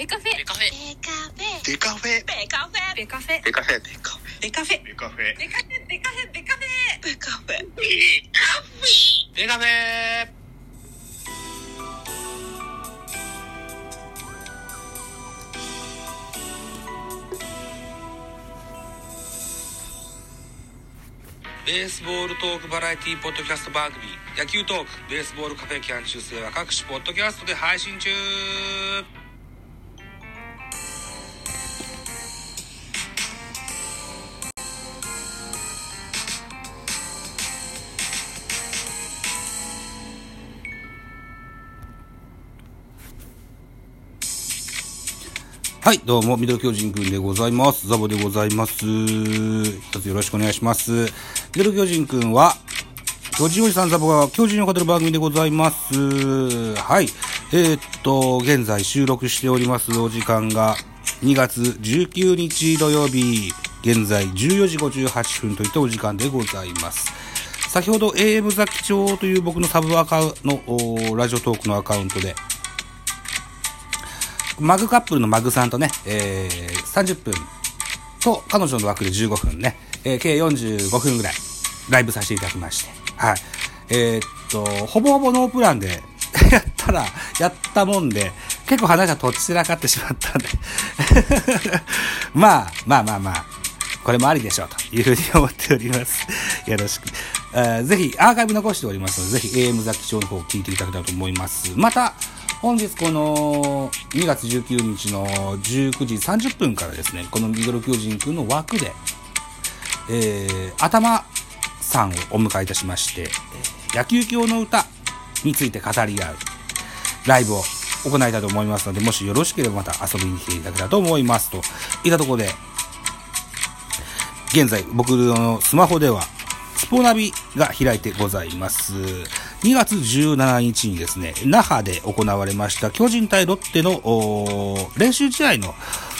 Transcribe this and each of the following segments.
ベカフェ。ベカフェ。ベカフェ。デカフェ。ベカフェ。ベカフェ。デカフェ。ベカフェ。デカフェ。ベカフェ。ベカフェ。ベカフェ。ベカフェ。ベカフェ。ベカフェ。ベースボールトークバラエティポッドキャスト番組野球トークベースボールカフェ。キャン中世は各種ポッドキャストで配信中はい、どうも、ミドル巨人くんでございます。ザボでございます。一つよろしくお願いします。ミドル巨人くんは、巨人おじさんザボが巨人を語る番組でございます。はい。えー、っと、現在収録しておりますお時間が2月19日土曜日、現在14時58分といったお時間でございます。先ほど AM ザキ町という僕のサブアカのラジオトークのアカウントで、マグカップルのマグさんとね、えー、30分と彼女の枠で15分ね、えー計45分ぐらいライブさせていただきまして、はい。えーっと、ほぼほぼノープランで やったら、やったもんで、結構話がとっちらかってしまったんで、まあ、まあまあまあ、これもありでしょうというふうに思っております。よろしく。えーぜひ、アーカイブ残しておりますので、ぜひ AM ザキショーの方を聞いていただけたらと思います。また、本日この2月19日の19時30分からですね、このミドル巨人くんの枠で、えー、頭さんをお迎えいたしまして、野球教の歌について語り合うライブを行いたいと思いますので、もしよろしければまた遊びに来ていただけたらと思います。といったところで、現在僕のスマホではスポナビが開いてございます。2月17日にですね、那覇で行われました巨人対ロッテの練習試合の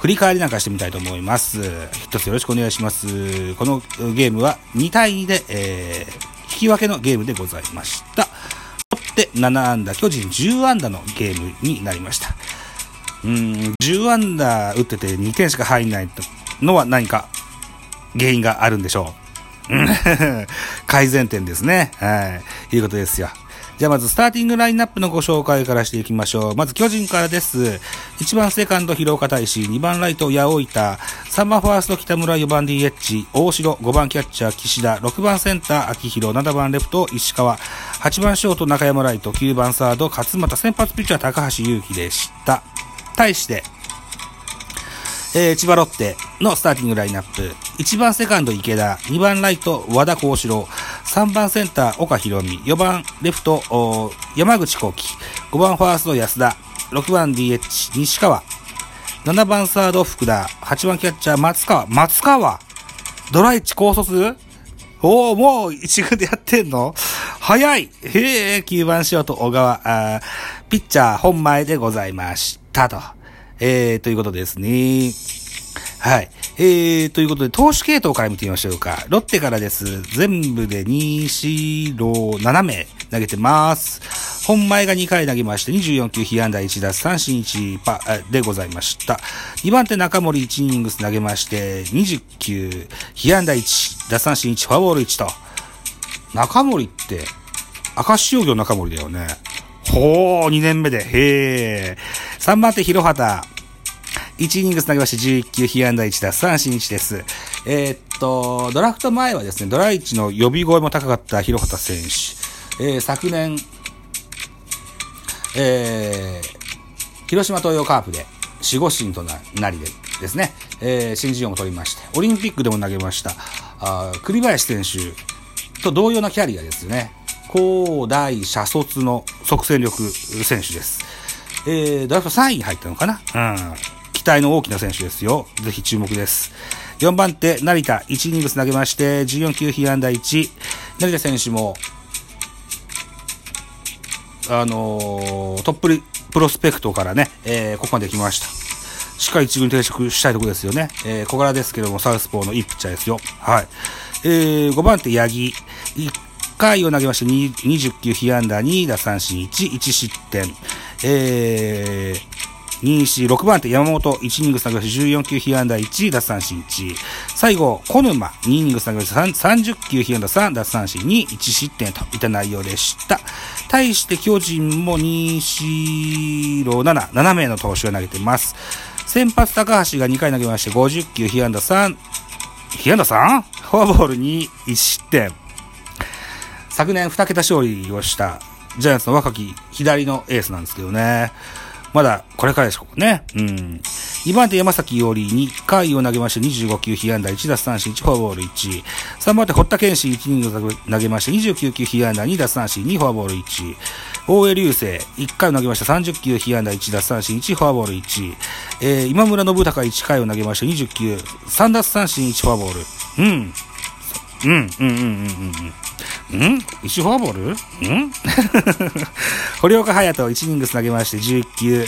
振り返りなんかしてみたいと思います。一つよろしくお願いします。このゲームは2対2で、えー引き分けのゲームでございました。ロッテ7安打、巨人10安打のゲームになりました。うん、10安打打ってて2点しか入んないのは何か原因があるんでしょう。改善点ですね。はい。いうことですよ。じゃあまずスターティングラインナップのご紹介からしていきましょう。まず巨人からです。1番セカンド広岡大志、2番ライト八百板、3番ファースト北村、4番 DH、大城、5番キャッチャー岸田、6番センター秋広、7番レフト石川、8番ショート中山ライト、9番サード勝俣、先発ピッチャー高橋祐希でした。対して、えー千葉ロッテのスターティングラインナップ。1番セカンド池田、2番ライト和田幸四郎、3番センター岡博美、4番レフト山口幸喜、5番ファースト安田、6番 DH 西川、7番サード福田、8番キャッチャー松川、松川。ドライチ高卒？おお、もう一軍でやってんの？早い。へえ、9番ショート小川、あピッチャー本前でございましたと。えー、ということですね。はい。えー、ということで、投手系統から見てみましょうか。ロッテからです。全部で2、4、6、7名投げてます。本前が2回投げまして、24球被安打1打三振1パでございました。2番手中森1イニングス投げまして、20球被安打1、奪三振1、フォアボール1と。中森って、明石商業中森だよね。ほー、2年目で。へー。3番手、広畑。1イニングス投げまして11球、被安打1打、三振1です。えーっと、ドラフト前はですね、ドラ1の呼び声も高かった広畑選手。えー昨年、えー広島東洋カープで守護神とななりでですね、えー新人王を取りまして、オリンピックでも投げました、あ栗林選手と同様なキャリアですね。高大社卒の即戦力選手です。えー、ドラフト3位に入ったのかなうん。期待の大きな選手ですよ。ぜひ注目です。4番手、成田、1イニングス投げまして、14球被安打1。成田選手も、あのートッププロスペクトからね、えーここまで来ました。しっかり一軍に定着したいところですよね。えー小柄ですけども、サウスポーのいいピッチャーですよ。はい。えー、5番手、八木。1回を投げまして、20球被安打2、打三振1、1失点。えー、246番手山本、1イニングス投げまし14球被安打1、奪三振1。最後、小沼、2イニングス投げまし30球被安打3、奪三振2、1失点といった内容でした。対して巨人も西郎7、7名の投手が投げてます。先発高橋が2回投げまして50球被安打3、被安打 3? フォアボールに1失点。昨年2桁勝利をしたジャイアンツの若き左のエースなんですけどね。まだこれからでしょうね。うん。2番手山崎伊織2回を投げまして25球被安打1奪三振1フォアボール1。3番手堀田健士1イニング投げまして29球被安打2奪三振2フォアボール1。大江流星1回を投げました30球被安打1奪三振1フォアボール1。えー、今村信孝1回を投げました20球3奪三振1フォアボール。うん。うん、うん、うん、うん、うん。ん ?1 フォアボール？ん？堀岡隼人1イニン投げまして11球。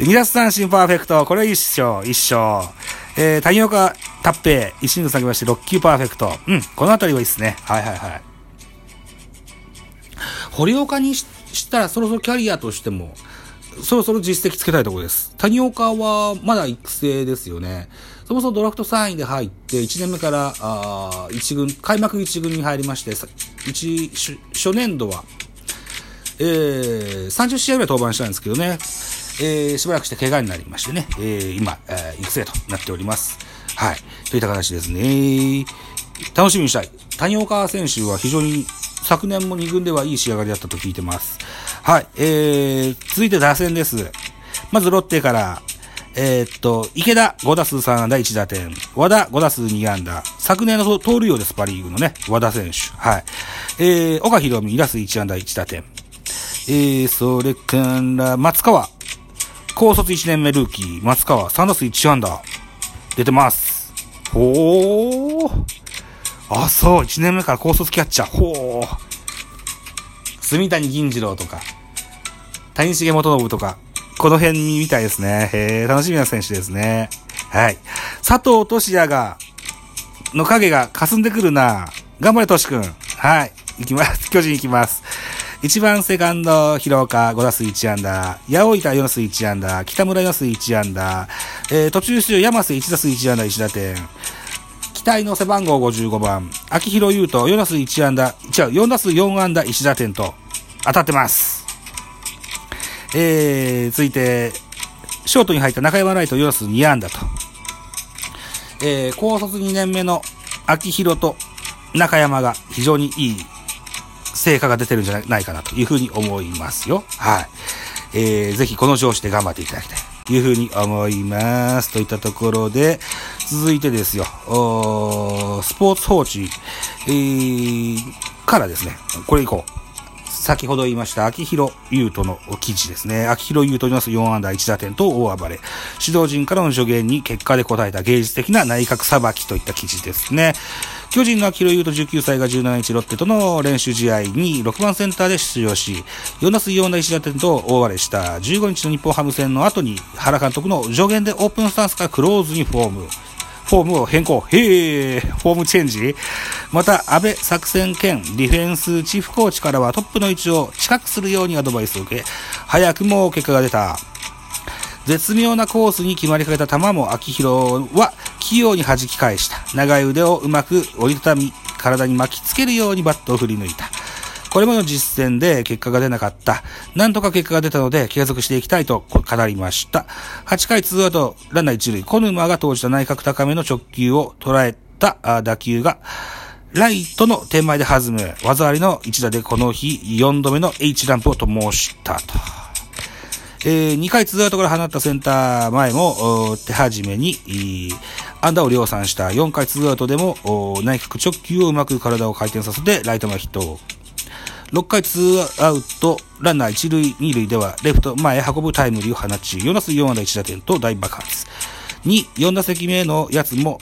2奪三振パーフェクト。これ一勝、一勝。えー、谷岡達平1イニン投げまして6球パーフェクト。うん、このあたりはいいっすね。はいはいはい。堀岡にしたらそろそろキャリアとしても、そろそろ実績つけたいところです。谷岡はまだ育成ですよね。そもそもドラフト3位で入って、1年目から、あ1軍、開幕1軍に入りまして、一初年度は、えー、30試合ぐらい登板したんですけどね、えー、しばらくして怪我になりましてね、えー、今、えー、育成となっております。はい。といった形ですね。楽しみにしたい。谷岡選手は非常に昨年も2軍ではいい仕上がりだったと聞いてます。はい。えー、続いて打線です。まずロッテから、えー、っと、池田5打数3安打1打点。和田5打数2安打。昨年の盗塁王です、パリーグのね、和田選手。はい。えー、岡博美2打数1安打1打点。えー、それから、松川。高卒1年目ルーキー、松川3打数1安打。出てます。ほー。あ、そう、1年目から高卒キャッチャー。ほー。住谷銀次郎とか、谷重元信とか、この辺みたいですね。へー、楽しみな選手ですね。はい。佐藤俊也が、の影が霞んでくるな。頑張れ、としくん。はい。行きます。巨人行きます。1番セカンド、広岡、5打数1安打。八百板4打数1安打。北村4打数1安打。えー、途中出場、山瀬1打数1安打1打点。期待の背番号55番、秋広優斗4打数1安打、違う、4打数4安打1打点と当たってます。えー、続いて、ショートに入った中山ライト4打数2安打と。えー、高卒2年目の秋広と中山が非常にいい成果が出てるんじゃないかなというふうに思いますよ。はい。えー、ぜひこの調子で頑張っていただきたいというふうに思います。といったところで、続いてですよ、スポーツ報知、えー、からですね、これ以降、先ほど言いました、秋広優斗の記事ですね。秋広優斗にます4安打1打点と大暴れ。指導陣からの助言に結果で答えた芸術的な内角さばきといった記事ですね。巨人の秋広優斗19歳が17日ロッテとの練習試合に6番センターで出場し、4打数4安打1打点と大暴れした15日の日本ハム戦の後に原監督の助言でオープンスタンスからクローズにフォーム。フォームを変更。へえ、フォームチェンジまた、安倍作戦兼ディフェンスチーフコーチからはトップの位置を近くするようにアドバイスを受け、早くも結果が出た。絶妙なコースに決まりかけた球も秋広は器用に弾き返した。長い腕をうまく折りたたみ、体に巻きつけるようにバットを振り抜いた。これまでの実戦で結果が出なかった。なんとか結果が出たので継続していきたいと語りました。8回2アウト、ランナー1塁、小沼が投じた内角高めの直球を捉えた打球が、ライトの手前で弾む、技ありの一打でこの日4度目の H ランプを灯したと。えー、2回2アウトから放ったセンター前も、手始めに、えー安打を量産した4回2アウトでも、内角直球をうまく体を回転させて、ライト前ヒットを。6回2アウト、ランナー1塁2塁では、レフト前へ運ぶタイムリーを放ち、4打数4安打1打点と大爆発。2、4打席目のやつも、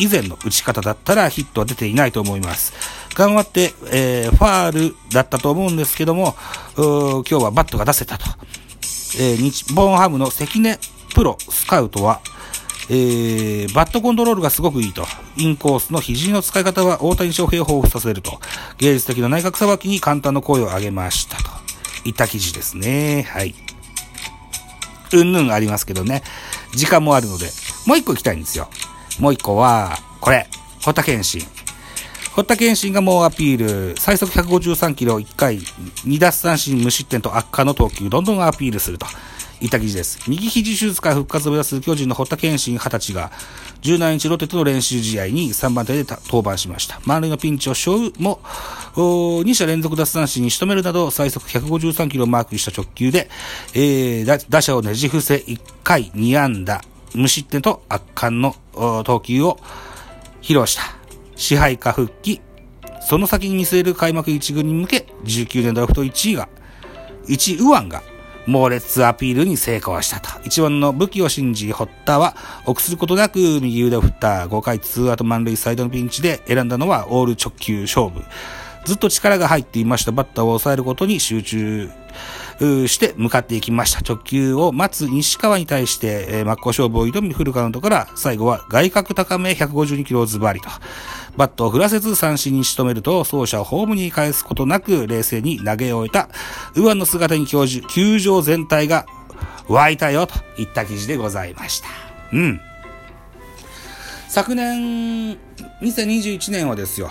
以前の打ち方だったらヒットは出ていないと思います。頑張って、えーファールだったと思うんですけども、今日はバットが出せたと。えー日本ハムの関根プロスカウトは、えーバットコントロールがすごくいいと。インコースの肘の使い方は大谷翔平を彷彿させると。芸術的な内角さばきに簡単な声を上げましたと。いった記事ですね。はい。うんぬんありますけどね。時間もあるので、もう一個行きたいんですよ。もう一個は、これ、堀田健信。堀田健信が猛アピール、最速153キロ1回、2奪三振無失点と圧巻の投球、どんどんアピールすると。いった記事です。右肘手術から復活を目指す巨人の堀田健信20歳が、17日ロッテとの練習試合に3番手で登板しました。満塁のピンチを背負うも、2者連続奪三振に仕留めるなど最速153キロをマークした直球で、えー、打者をねじ伏せ1回2安打、無失点と圧巻の投球を披露した。支配下復帰、その先に見据える開幕1軍に向け、19年ドラフト1位が、1右腕が猛烈アピールに成功したと。一番の武器を信じ、堀田は、臆することなく右腕を振った5回2アウト満塁サイドのピンチで選んだのはオール直球勝負。ずっと力が入っていましたバッターを抑えることに集中して向かっていきました。直球を待つ西川に対して、えー、真っ向勝負を挑みフルカウントから最後は外角高め152キロズバリと。バットを振らせず三振に仕留めると、走者をホームに返すことなく冷静に投げ終えた、右腕の姿に教授、球場全体が湧いたよといった記事でございました。うん。昨年、2021年はですよ、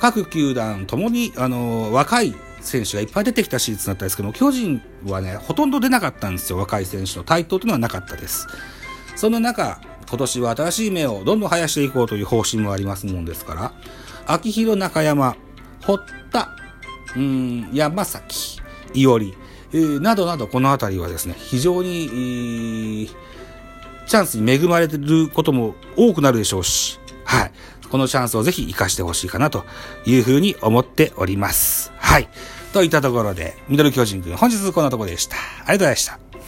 各球団ともに、あの、若い選手がいっぱい出てきたシーズンだったんですけど巨人はね、ほとんど出なかったんですよ、若い選手の台頭というのはなかったです。その中、今年は新しい芽をどんどん生やしていこうという方針もありますもんですから、秋広中山、堀田、うん、山崎、伊織、えー、などなどこの辺りはですね、非常に、えー、チャンスに恵まれてることも多くなるでしょうし、はい。このチャンスをぜひ活かしてほしいかなというふうに思っております。はい。といったところで、ミドル巨人くん、本日こんなとこでした。ありがとうございました。